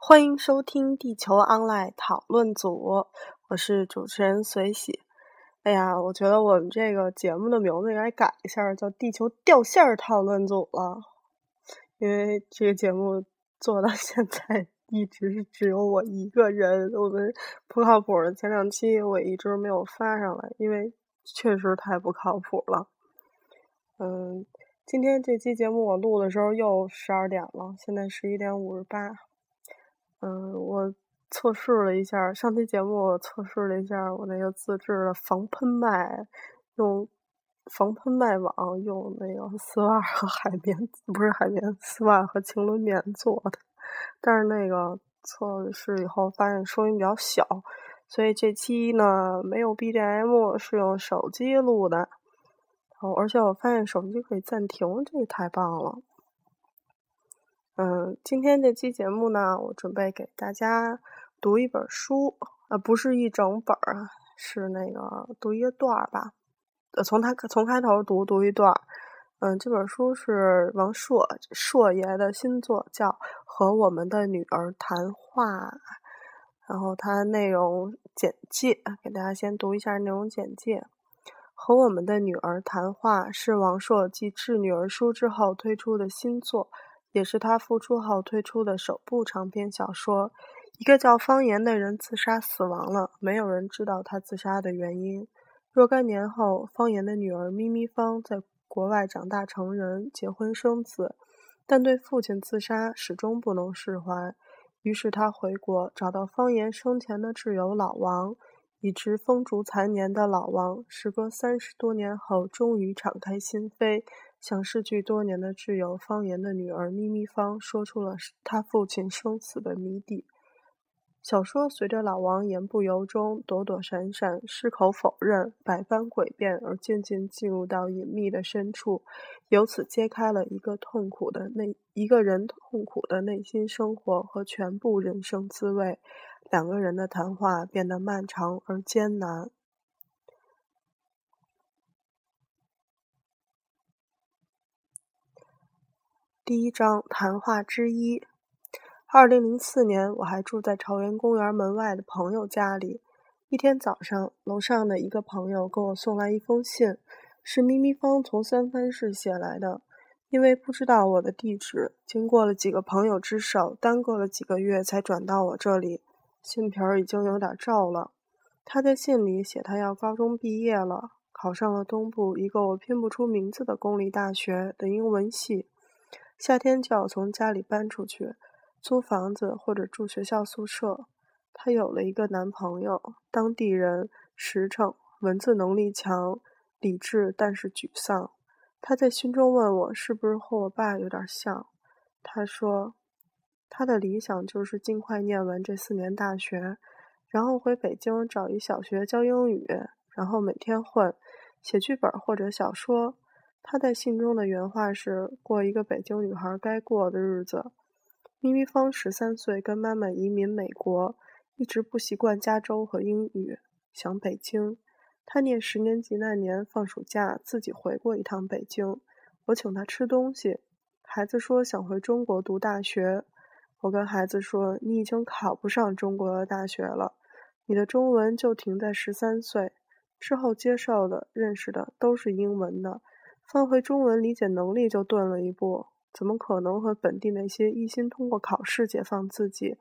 欢迎收听地球 online 讨论组，我是主持人随喜。哎呀，我觉得我们这个节目的名字应该改一下，叫“地球掉线儿讨论组”了，因为这个节目做到 现在一直是只有我一个人。我们不靠谱的前两期我一直没有发上来，因为确实太不靠谱了。嗯，今天这期节目我录的时候又十二点了，现在十一点五十八。嗯，我测试了一下上期节目，我测试了一下我那个自制的防喷麦，用防喷麦网用那个丝袜和海绵，不是海绵，丝袜和轻纶棉做的。但是那个测试以后发现声音比较小，所以这期呢没有 BGM，是用手机录的。哦，而且我发现手机可以暂停，这也太棒了。嗯，今天这期节目呢，我准备给大家读一本书，呃，不是一整本儿啊，是那个读一段儿吧，呃，从他从开头读读一段儿。嗯，这本书是王朔朔爷的新作，叫《和我们的女儿谈话》，然后它内容简介，给大家先读一下内容简介。《和我们的女儿谈话》是王朔继《致女儿书》之后推出的新作。也是他复出后推出的首部长篇小说。一个叫方言的人自杀死亡了，没有人知道他自杀的原因。若干年后，方言的女儿咪咪方在国外长大成人，结婚生子，但对父亲自杀始终不能释怀。于是他回国，找到方言生前的挚友老王。已知风烛残年的老王，时隔三十多年后，终于敞开心扉。向失去多年的挚友方言的女儿咪咪方说出了他父亲生死的谜底。小说随着老王言不由衷、躲躲闪闪、矢口否认、百般诡辩而渐渐进入到隐秘的深处，由此揭开了一个痛苦的内一个人痛苦的内心生活和全部人生滋味。两个人的谈话变得漫长而艰难。第一章谈话之一。二零零四年，我还住在朝阳公园门外的朋友家里。一天早上，楼上的一个朋友给我送来一封信，是咪咪方从三藩市写来的。因为不知道我的地址，经过了几个朋友之手，耽搁了几个月才转到我这里。信皮儿已经有点皱了。他在信里写，他要高中毕业了，考上了东部一个我拼不出名字的公立大学的英文系。夏天就要从家里搬出去，租房子或者住学校宿舍。她有了一个男朋友，当地人，实诚，文字能力强，理智但是沮丧。她在心中问我是不是和我爸有点像。她说，她的理想就是尽快念完这四年大学，然后回北京找一小学教英语，然后每天混，写剧本或者小说。他在信中的原话是：“过一个北京女孩该过的日子。”咪咪方十三岁，跟妈妈移民美国，一直不习惯加州和英语，想北京。他念十年级那年放暑假，自己回过一趟北京。我请他吃东西。孩子说想回中国读大学。我跟孩子说：“你已经考不上中国的大学了，你的中文就停在十三岁之后接受的、认识的都是英文的。”翻回中文理解能力就顿了一步，怎么可能和本地那些一心通过考试解放自己，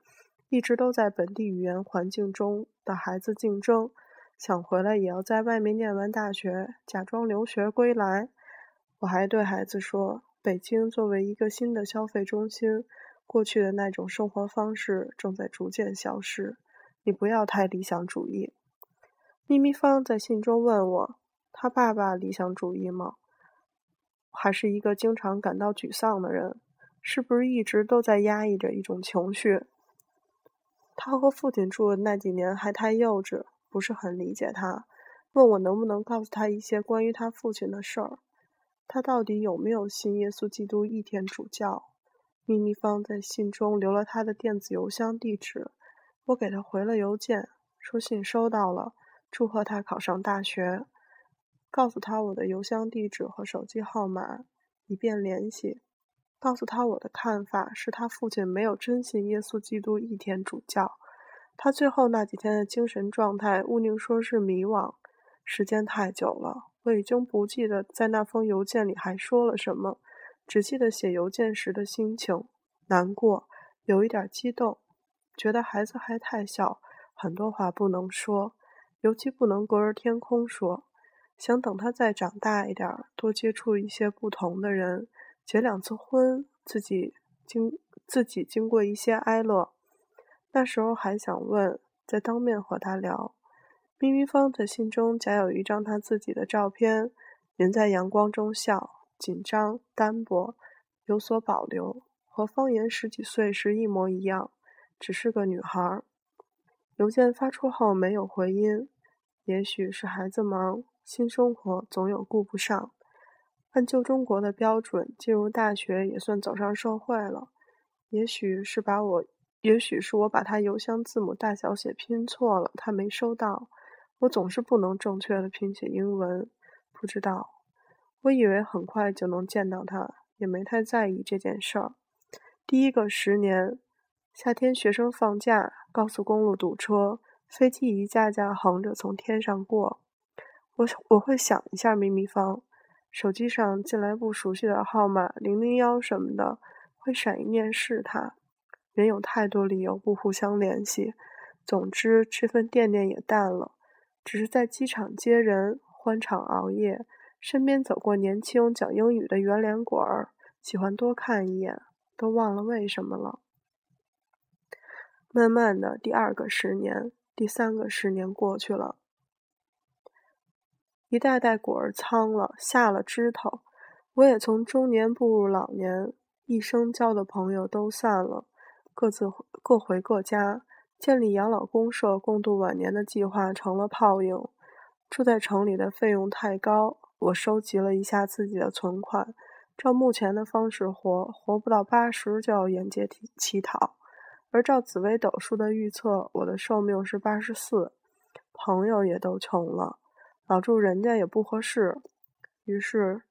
一直都在本地语言环境中的孩子竞争？想回来也要在外面念完大学，假装留学归来。我还对孩子说，北京作为一个新的消费中心，过去的那种生活方式正在逐渐消失。你不要太理想主义。咪咪方在信中问我，他爸爸理想主义吗？还是一个经常感到沮丧的人，是不是一直都在压抑着一种情绪？他和父亲住的那几年还太幼稚，不是很理解他。问我能不能告诉他一些关于他父亲的事儿？他到底有没有信耶稣基督一天主教？咪咪方在信中留了他的电子邮箱地址，我给他回了邮件，说信收到了，祝贺他考上大学。告诉他我的邮箱地址和手机号码，以便联系。告诉他我的看法是他父亲没有真信耶稣基督一天主教。他最后那几天的精神状态，毋宁说是迷惘。时间太久了，我已经不记得在那封邮件里还说了什么，只记得写邮件时的心情：难过，有一点激动，觉得孩子还太小，很多话不能说，尤其不能隔着天空说。想等他再长大一点，多接触一些不同的人，结两次婚，自己经自己经过一些哀乐。那时候还想问，再当面和他聊。咪咪方的信中夹有一张他自己的照片，人在阳光中笑，紧张、单薄，有所保留，和方言十几岁时一模一样，只是个女孩。邮件发出后没有回音，也许是孩子忙，新生活总有顾不上。按旧中国的标准，进入大学也算走上社会了。也许是把我。也许是我把他邮箱字母大小写拼错了，他没收到。我总是不能正确的拼写英文，不知道。我以为很快就能见到他，也没太在意这件事儿。第一个十年，夏天学生放假，高速公路堵车，飞机一架架横着从天上过。我我会想一下秘密方，手机上进来不熟悉的号码，零零幺什么的，会闪一面试他。人有太多理由不互相联系，总之这份惦念也淡了。只是在机场接人、欢场熬夜，身边走过年轻讲英语的圆脸鬼儿，喜欢多看一眼，都忘了为什么了。慢慢的，第二个十年、第三个十年过去了，一代代果儿苍了，下了枝头。我也从中年步入老年，一生交的朋友都散了。各自各回各家，建立养老公社共度晚年的计划成了泡影。住在城里的费用太高，我收集了一下自己的存款，照目前的方式活，活不到八十就要沿街乞讨。而照紫微斗数的预测，我的寿命是八十四。朋友也都穷了，老住人家也不合适，于是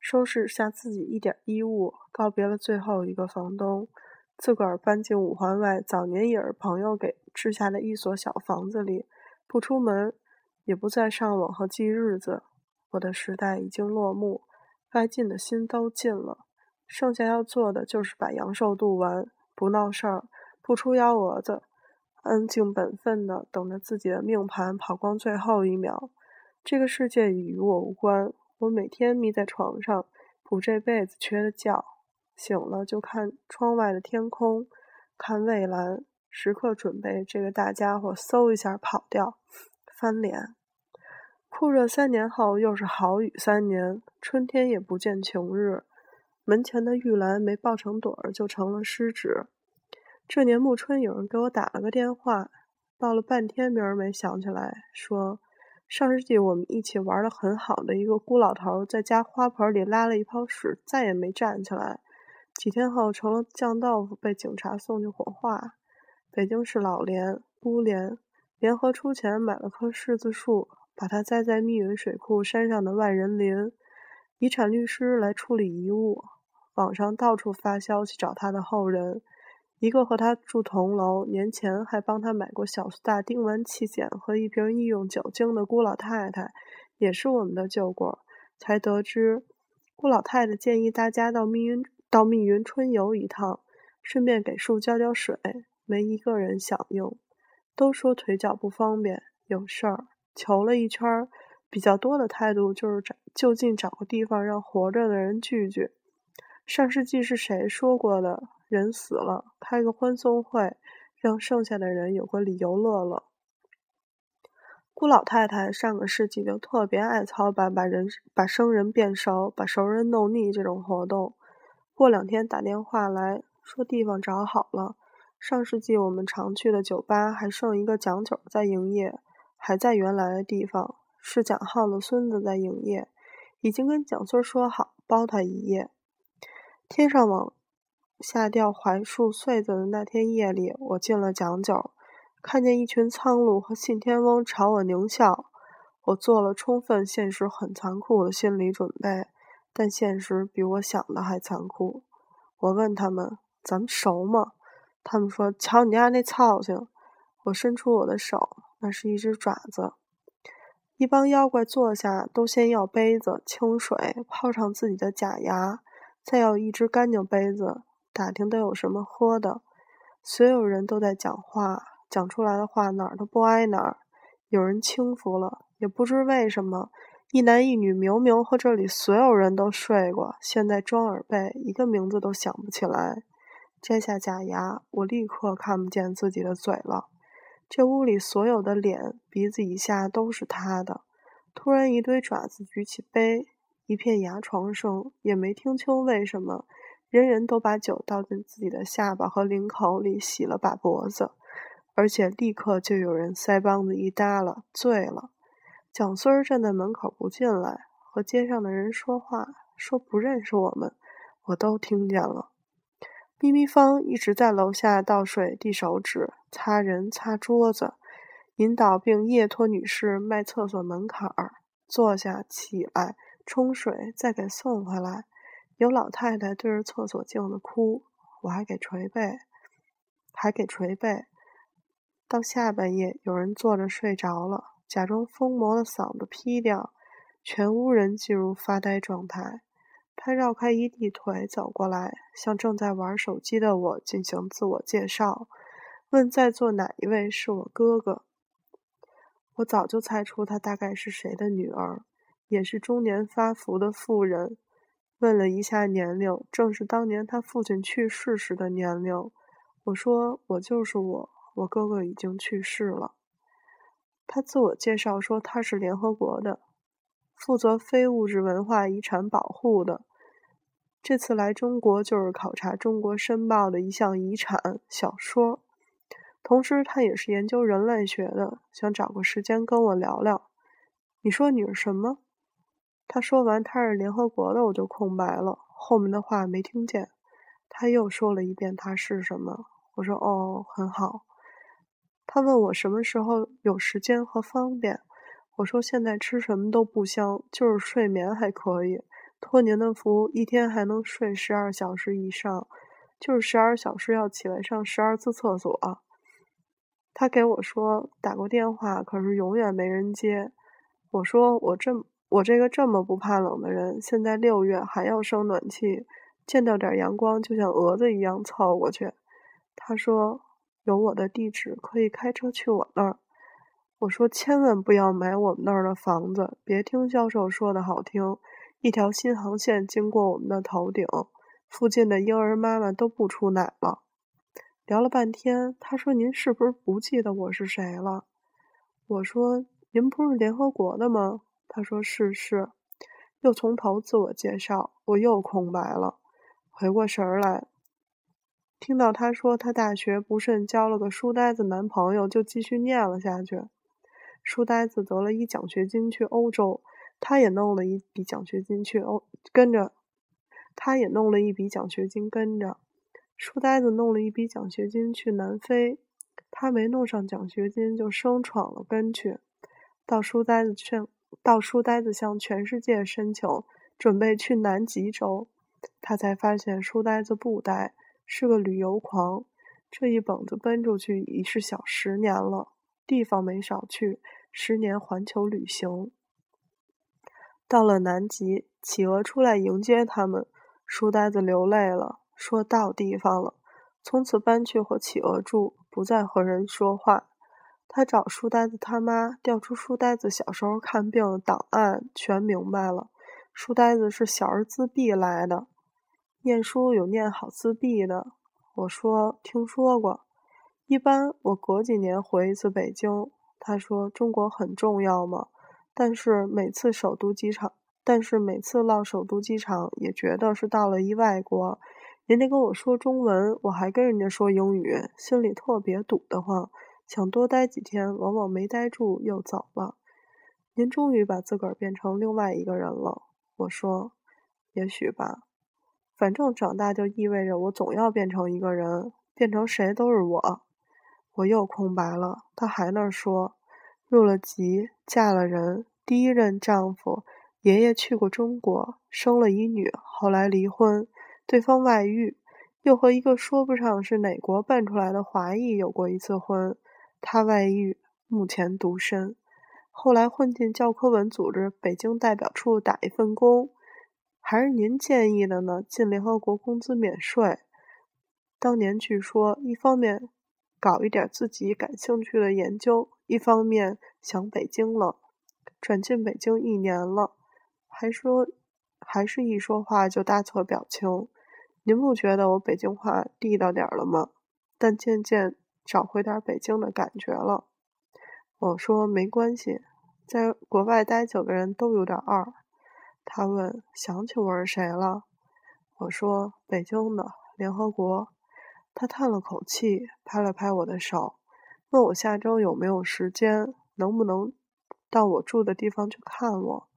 收拾下自己一点衣物，告别了最后一个房东。自个儿搬进五环外早年也是朋友给置下的一所小房子里，不出门，也不再上网和记日子。我的时代已经落幕，该尽的心都尽了，剩下要做的就是把阳寿度完，不闹事儿，不出幺蛾子，安静本分的等着自己的命盘跑光最后一秒。这个世界与我无关，我每天眯在床上补这辈子缺的觉。醒了就看窗外的天空，看蔚蓝，时刻准备这个大家伙嗖一下跑掉，翻脸。酷热三年后，又是好雨三年，春天也不见晴日。门前的玉兰没抱成朵儿，就成了湿纸。这年暮春，有人给我打了个电话，报了半天名儿没想起来，说上世纪我们一起玩的很好的一个孤老头，在家花盆里拉了一泡屎，再也没站起来。几天后成了酱豆腐，被警察送去火化。北京市老联、孤联联合出钱买了棵柿子树，把它栽在密云水库山上的万人林。遗产律师来处理遗物，网上到处发消息找他的后人。一个和他住同楼，年前还帮他买过小苏打丁烷气碱和一瓶医用酒精的姑老太太，也是我们的救国。才得知，姑老太太建议大家到密云。到密云春游一趟，顺便给树浇浇水，没一个人响应。都说腿脚不方便，有事儿。求了一圈，比较多的态度就是找就近找个地方让活着的人聚聚。上世纪是谁说过的？人死了，开个欢送会，让剩下的人有个理由乐乐。顾老太太上个世纪就特别爱操办把人把生人变熟，把熟人弄腻这种活动。过两天打电话来说地方找好了，上世纪我们常去的酒吧还剩一个蒋九在营业，还在原来的地方，是蒋浩的孙子在营业，已经跟蒋孙说好包他一夜。天上网下掉槐树穗子的那天夜里，我进了蒋酒，看见一群苍鹭和信天翁朝我狞笑，我做了充分现实很残酷的心理准备。但现实比我想的还残酷。我问他们：“咱们熟吗？”他们说：“瞧你家那操性。”我伸出我的手，那是一只爪子。一帮妖怪坐下，都先要杯子、清水，泡上自己的假牙，再要一只干净杯子，打听都有什么喝的。所有人都在讲话，讲出来的话哪儿都不挨哪儿。有人轻浮了，也不知为什么，一男一女明明和这里所有人都睡过，现在装耳背，一个名字都想不起来。摘下假牙，我立刻看不见自己的嘴了。这屋里所有的脸、鼻子以下都是他的。突然，一堆爪子举起杯，一片牙床声，也没听清为什么。人人都把酒倒进自己的下巴和领口里，洗了把脖子，而且立刻就有人腮帮子一耷拉，醉了。蒋孙儿站在门口不进来，和街上的人说话，说不认识我们，我都听见了。咪咪方一直在楼下倒水、递手纸、擦人、擦桌子，引导并夜托女士迈厕所门槛儿，坐下、起来、冲水，再给送回来。有老太太对着厕所镜子哭，我还给捶背，还给捶背。到下半夜，有人坐着睡着了，假装疯魔的嗓子劈掉，全屋人进入发呆状态。他绕开一地腿走过来，向正在玩手机的我进行自我介绍，问在座哪一位是我哥哥。我早就猜出他大概是谁的女儿，也是中年发福的妇人。问了一下年龄，正是当年他父亲去世时的年龄。我说：“我就是我，我哥哥已经去世了。”他自我介绍说他是联合国的，负责非物质文化遗产保护的。这次来中国就是考察《中国申报》的一项遗产小说，同时他也是研究人类学的，想找个时间跟我聊聊。你说你是什么？他说完他是联合国的，我就空白了，后面的话没听见。他又说了一遍他是什么，我说哦，很好。他问我什么时候有时间和方便，我说现在吃什么都不香，就是睡眠还可以。托您的福，一天还能睡十二小时以上，就是十二小时要起来上十二次厕所。他给我说打过电话，可是永远没人接。我说我这。我这个这么不怕冷的人，现在六月还要生暖气，见到点阳光就像蛾子一样凑过去。他说有我的地址，可以开车去我那儿。我说千万不要买我们那儿的房子，别听销售说的好听，一条新航线经过我们的头顶，附近的婴儿妈妈都不出奶了。聊了半天，他说您是不是不记得我是谁了？我说您不是联合国的吗？他说：“是是。”又从头自我介绍，我又空白了。回过神儿来，听到他说他大学不慎交了个书呆子男朋友，就继续念了下去。书呆子得了一奖学金去欧洲，他也弄了一笔奖学金去欧，跟着他也弄了一笔奖学金跟着。书呆子弄了一笔奖学金去南非，他没弄上奖学金就生闯了跟去。到书呆子劝。到书呆子向全世界申请，准备去南极洲，他才发现书呆子不呆，是个旅游狂。这一蹦子奔出去已是小十年了，地方没少去，十年环球旅行。到了南极，企鹅出来迎接他们，书呆子流泪了，说到地方了，从此搬去和企鹅住，不再和人说话。他找书呆子他妈调出书呆子小时候看病的档案，全明白了。书呆子是小儿自闭来的，念书有念好自闭的。我说听说过，一般我隔几年回一次北京。他说中国很重要吗？但是每次首都机场，但是每次落首都机场也觉得是到了一外国。人家跟我说中文，我还跟人家说英语，心里特别堵得慌。想多待几天，往往没待住又走了。您终于把自个儿变成另外一个人了。我说，也许吧。反正长大就意味着我总要变成一个人，变成谁都是我。我又空白了。他还那儿说，入了籍，嫁了人，第一任丈夫爷爷去过中国，生了一女，后来离婚，对方外遇，又和一个说不上是哪国办出来的华裔有过一次婚，他外遇，目前独身。后来混进教科文组织北京代表处打一份工，还是您建议的呢？进联合国工资免税。当年据说，一方面搞一点自己感兴趣的研究，一方面想北京了。转进北京一年了，还说还是一说话就大错表情。您不觉得我北京话地道点了吗？但渐渐找回点北京的感觉了。我说没关系，在国外待久的人都有点二。他问想起我是谁了？我说北京的联合国。他叹了口气，拍了拍我的手，问我下周有没有时间，能不能到我住的地方去看我。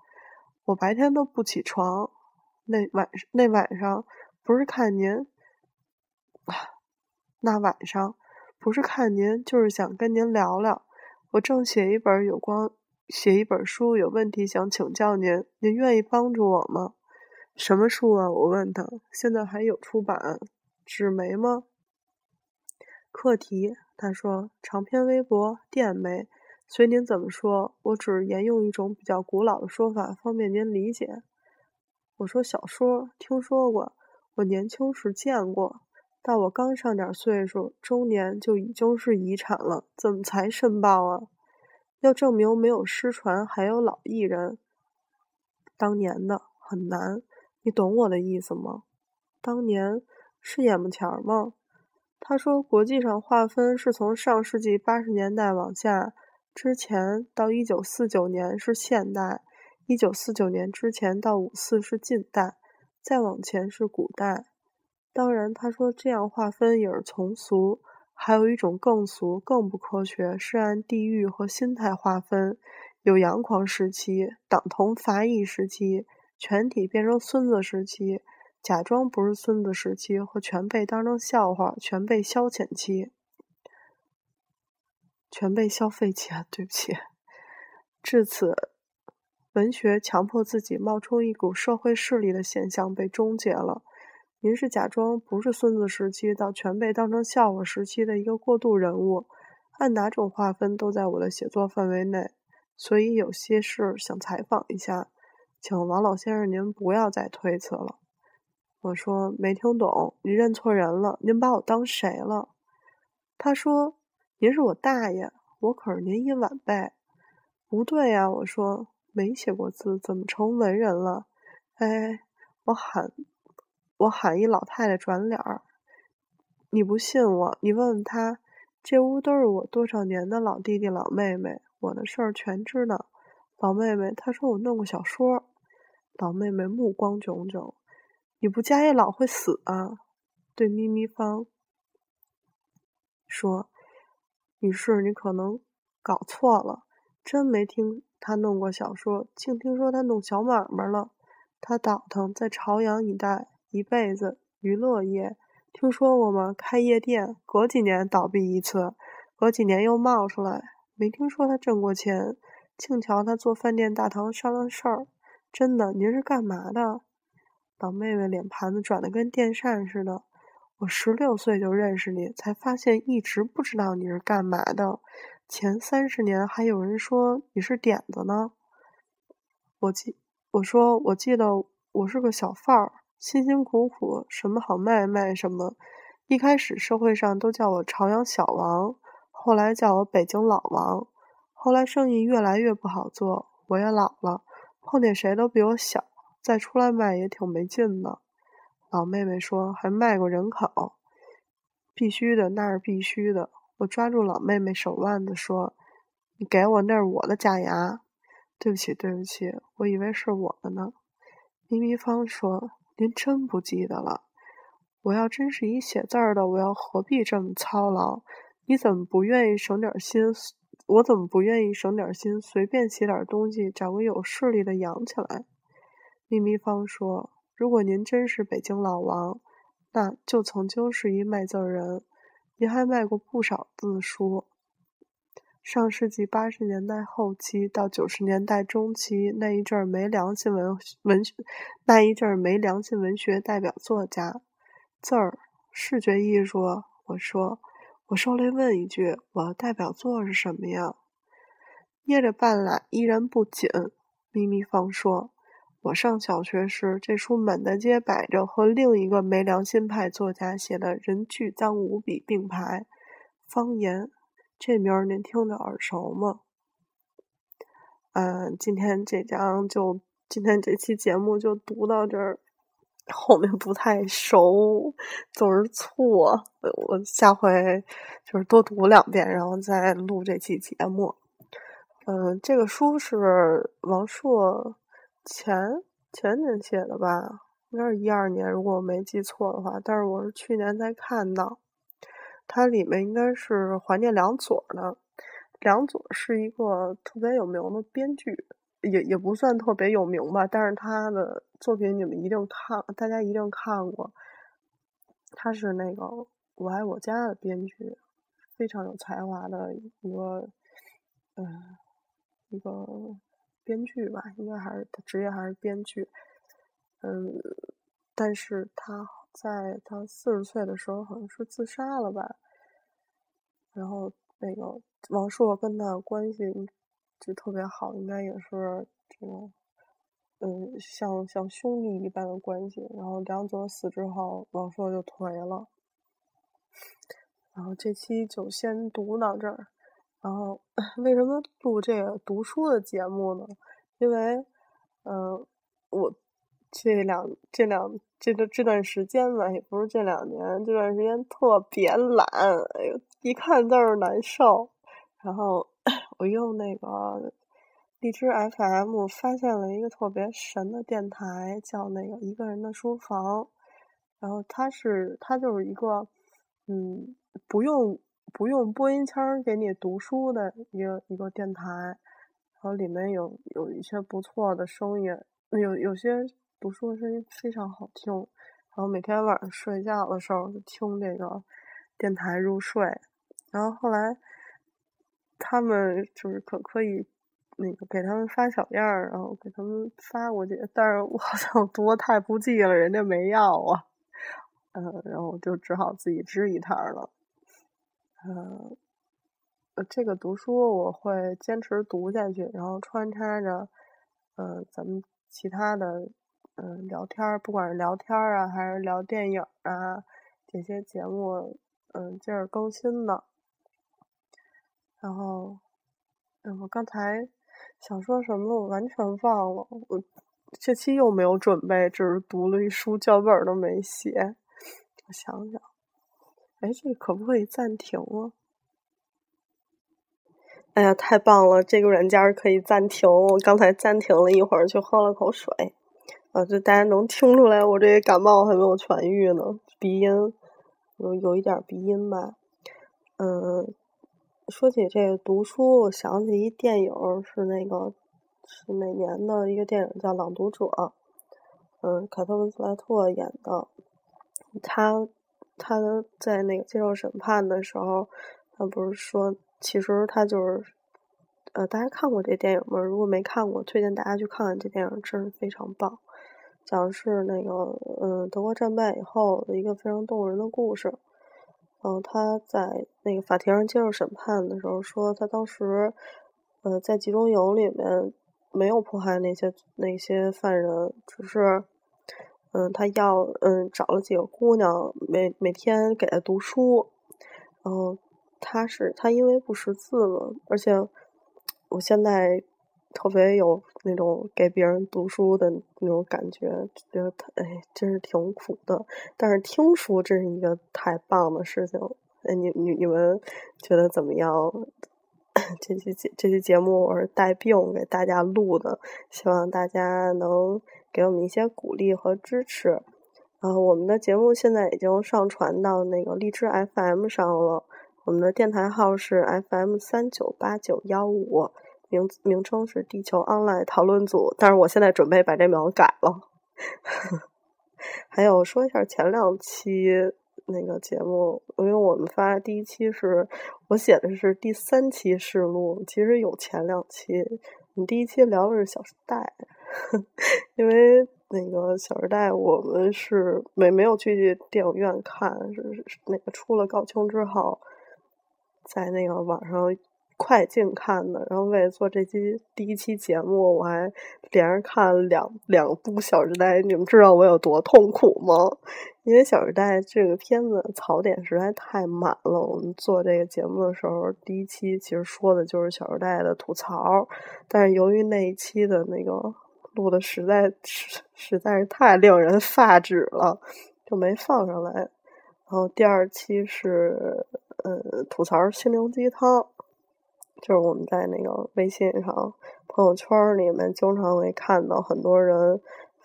我白天都不起床，那晚那晚上不是看您，那晚上不是看您，就是想跟您聊聊。我正写一本有关写一本书，有问题想请教您，您愿意帮助我吗？什么书啊？我问他。现在还有出版？纸媒吗？课题？他说长篇微博、电媒，随您怎么说。我只沿用一种比较古老的说法，方便您理解。我说小说，听说过，我年轻时见过。到我刚上点岁数，中年就已经是遗产了，怎么才申报啊？要证明没有失传，还有老艺人。当年的很难，你懂我的意思吗？当年是眼巴前吗？他说，国际上划分是从上世纪八十年代往下，之前到一九四九年是现代，一九四九年之前到五四是近代，再往前是古代。当然，他说这样划分也是从俗。还有一种更俗、更不科学，是按地域和心态划分。有阳狂时期、党同伐异时期、全体变成孙子时期、假装不是孙子时期和全被当成笑话、全被消遣期、全被消费期。对不起，至此，文学强迫自己冒充一股社会势力的现象被终结了。您是假装不是孙子时期到全被当成笑话时期的一个过渡人物，按哪种划分都在我的写作范围内，所以有些事想采访一下，请王老先生您不要再推辞了。我说没听懂，你认错人了，您把我当谁了？他说您是我大爷，我可是您一晚辈。不对呀，我说没写过字，怎么成文人了？哎，我喊。我喊一老太太转脸儿，你不信我？你问问他，这屋都是我多少年的老弟弟老妹妹，我的事儿全知道。老妹妹，她说我弄过小说。老妹妹目光炯炯，你不加一老会死啊！对咪咪方说：“女士，你可能搞错了，真没听他弄过小说，净听说他弄小买卖了。他倒腾在朝阳一带。”一辈子娱乐业，听说过吗？开夜店，隔几年倒闭一次，隔几年又冒出来。没听说他挣过钱，净瞧他做饭店大堂商量事儿。真的，您是干嘛的？老妹妹脸盘子转得跟电扇似的。我十六岁就认识你，才发现一直不知道你是干嘛的。前三十年还有人说你是点子呢。我记，我说我记得我是个小贩儿。辛辛苦苦，什么好卖卖什么。一开始社会上都叫我朝阳小王，后来叫我北京老王。后来生意越来越不好做，我也老了，碰见谁都比我小，再出来卖也挺没劲的。老妹妹说还卖过人口，必须的，那是必须的。我抓住老妹妹手腕子说：“你给我，那是我的假牙。”对不起，对不起，我以为是我的呢。咪咪方说。您真不记得了？我要真是一写字儿的，我要何必这么操劳？你怎么不愿意省点心？我怎么不愿意省点心？随便写点东西，找个有势力的养起来。咪咪方说：“如果您真是北京老王，那就曾经是一卖字人，您还卖过不少字书。”上世纪八十年代后期到九十年代中期那一阵儿没良心文文学，那一阵儿没良心文学代表作家，字儿视觉艺术。我说，我受累问一句，我的代表作是什么呀？捏着半拉，依然不紧。咪咪方说，我上小学时，这书满大街摆着，和另一个没良心派作家写的人巨脏无比并排。方言，这名儿您听着耳熟吗？嗯，今天这章就今天这期节目就读到这儿，后面不太熟，总是错。我下回就是多读两遍，然后再录这期节目。嗯，这个书是王朔前前年写的吧？应该是一二年，如果我没记错的话。但是我是去年才看到，它里面应该是怀念梁左的。梁左是一个特别有名的编剧，也也不算特别有名吧，但是他的作品你们一定看，大家一定看过。他是那个《我爱我家》的编剧，非常有才华的一个，嗯，一个编剧吧，应该还是职业还是编剧。嗯，但是他在他四十岁的时候好像是自杀了吧，然后那个。王朔跟他关系就特别好，应该也是这种，嗯，像像兄弟一般的关系。然后梁左死之后，王朔就颓了。然后这期就先读到这儿。然后 为什么录这个读书的节目呢？因为，嗯，我这两这两这个这段时间吧，也不是这两年，这段时间特别懒，哎呦，一看字儿难受。然后我用那个荔枝 FM 发现了一个特别神的电台，叫那个一个人的书房。然后它是它就是一个嗯不用不用播音腔给你读书的一个一个电台。然后里面有有一些不错的声音，有有些读书声音非常好听。然后每天晚上睡觉的时候听这个电台入睡。然后后来。他们就是可可以那个给他们发小样儿，然后给他们发过去，但是我 好像多太不济了，人家没要啊，嗯，然后我就只好自己支一摊了，嗯，这个读书我会坚持读下去，然后穿插着，嗯，咱们其他的，嗯，聊天，不管是聊天啊，还是聊电影啊，这些节目，嗯，接着更新的。然后，嗯，我刚才想说什么，我完全忘了。我这期又没有准备，只是读了一书，脚本都没写。我想想，哎，这可不可以暂停啊？哎呀，太棒了！这个软件可以暂停。我刚才暂停了一会儿，去喝了口水。啊，就大家能听出来，我这感冒还没有痊愈呢，鼻音有有一点鼻音吧。嗯。说起这个读书，我想起一电影，是那个是哪年的一个电影，叫《朗读者》。嗯，凯特温斯莱特演的。他他在那个接受审判的时候，他不是说，其实他就是，呃，大家看过这电影吗？如果没看过，推荐大家去看看这电影，真是非常棒。讲的是那个，嗯，德国战败以后的一个非常动人的故事。嗯，他在那个法庭上接受审判的时候说，他当时，呃，在集中营里面没有迫害那些那些犯人，只是，嗯，他要嗯找了几个姑娘，每每天给他读书，然后他是他因为不识字嘛，而且我现在。特别有那种给别人读书的那种感觉，觉得他哎，真是挺苦的。但是听书真是一个太棒的事情。哎，你你你们觉得怎么样？这期节这期节目我是带病给大家录的，希望大家能给我们一些鼓励和支持。然后我们的节目现在已经上传到那个荔枝 FM 上了，我们的电台号是 FM 三九八九幺五。名名称是地球 online 讨论组，但是我现在准备把这名改了。还有说一下前两期那个节目，因为我们发第一期是我写的是第三期试录，其实有前两期。我们第一期聊的是《小时代》，因为那个《小时代》，我们是没没有去电影院看，是那个出了高清之后，在那个网上快进看的。然后为了做这期第一期节目，我还连着看了两两部《小时代》。你们知道我有多痛苦吗？因为《小时代》这个片子槽点实在太满了。我们做这个节目的时候，第一期其实说的就是《小时代》的吐槽，但是由于那一期的那个。录的实在实实在是太令人发指了，就没放上来。然后第二期是呃吐槽心灵鸡汤，就是我们在那个微信上朋友圈里面经常会看到很多人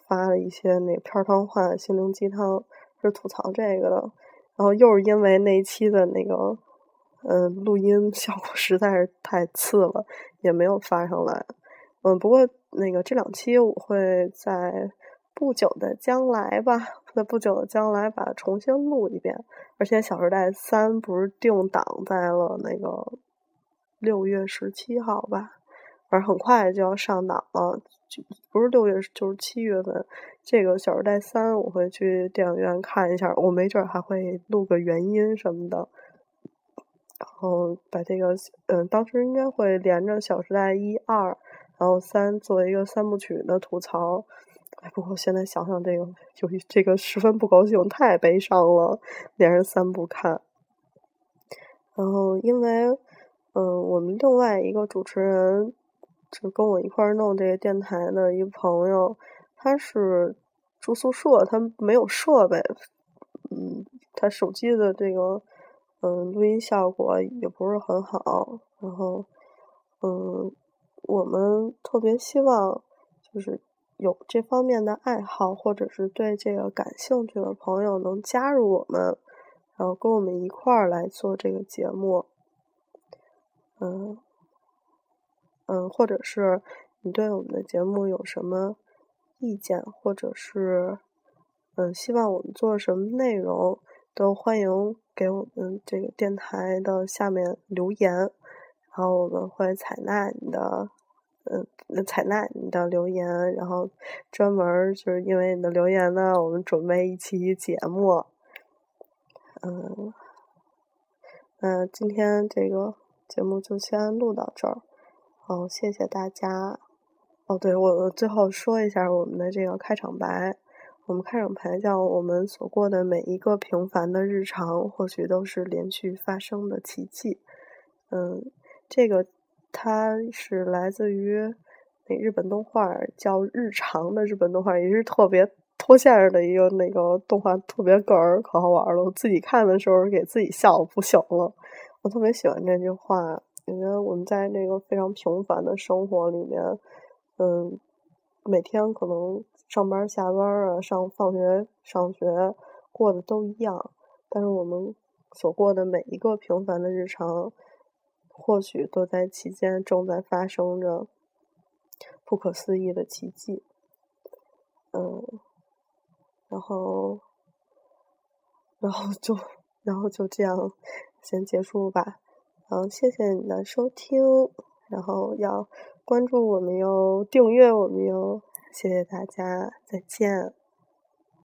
发了一些那片汤话心灵鸡汤，是吐槽这个的。然后又是因为那一期的那个嗯录音效果实在是太次了，也没有发上来。嗯，不过。那个这两期我会在不久的将来吧，在不久的将来把它重新录一遍。而且《小时代三》不是定档在了那个六月十七号吧？反正很快就要上档了，就不是六月就是七月份。这个《小时代三》我会去电影院看一下，我没准还会录个原音什么的，然后把这个嗯，当时应该会连着《小时代一二》。然后三作为一个三部曲的吐槽，哎，不过现在想想这个，就这个十分不高兴，太悲伤了，连着三部看。然后因为，嗯，我们另外一个主持人，就跟我一块儿弄这个电台的一个朋友，他是住宿舍，他没有设备，嗯，他手机的这个，嗯，录音效果也不是很好，然后，嗯。我们特别希望，就是有这方面的爱好，或者是对这个感兴趣的朋友能加入我们，然后跟我们一块儿来做这个节目。嗯嗯，或者是你对我们的节目有什么意见，或者是嗯希望我们做什么内容，都欢迎给我们这个电台的下面留言。然后我们会采纳你的，嗯，采纳你的留言，然后专门就是因为你的留言呢，我们准备一期节目。嗯，那今天这个节目就先录到这儿。好，谢谢大家。哦，对，我最后说一下我们的这个开场白。我们开场白叫“我们所过的每一个平凡的日常，或许都是连续发生的奇迹。”嗯。这个它是来自于那日本动画叫《日常》的日本动画，也是特别脱线的一个那个动画，特别哏儿，可好玩了。我自己看的时候给自己笑不行了。我特别喜欢这句话，因为我们在那个非常平凡的生活里面，嗯，每天可能上班、下班啊，上放学、上学过的都一样，但是我们所过的每一个平凡的日常。或许都在期间正在发生着不可思议的奇迹，嗯，然后，然后就，然后就这样先结束吧。嗯谢谢你的收听，然后要关注我们哟，订阅我们哟，谢谢大家，再见。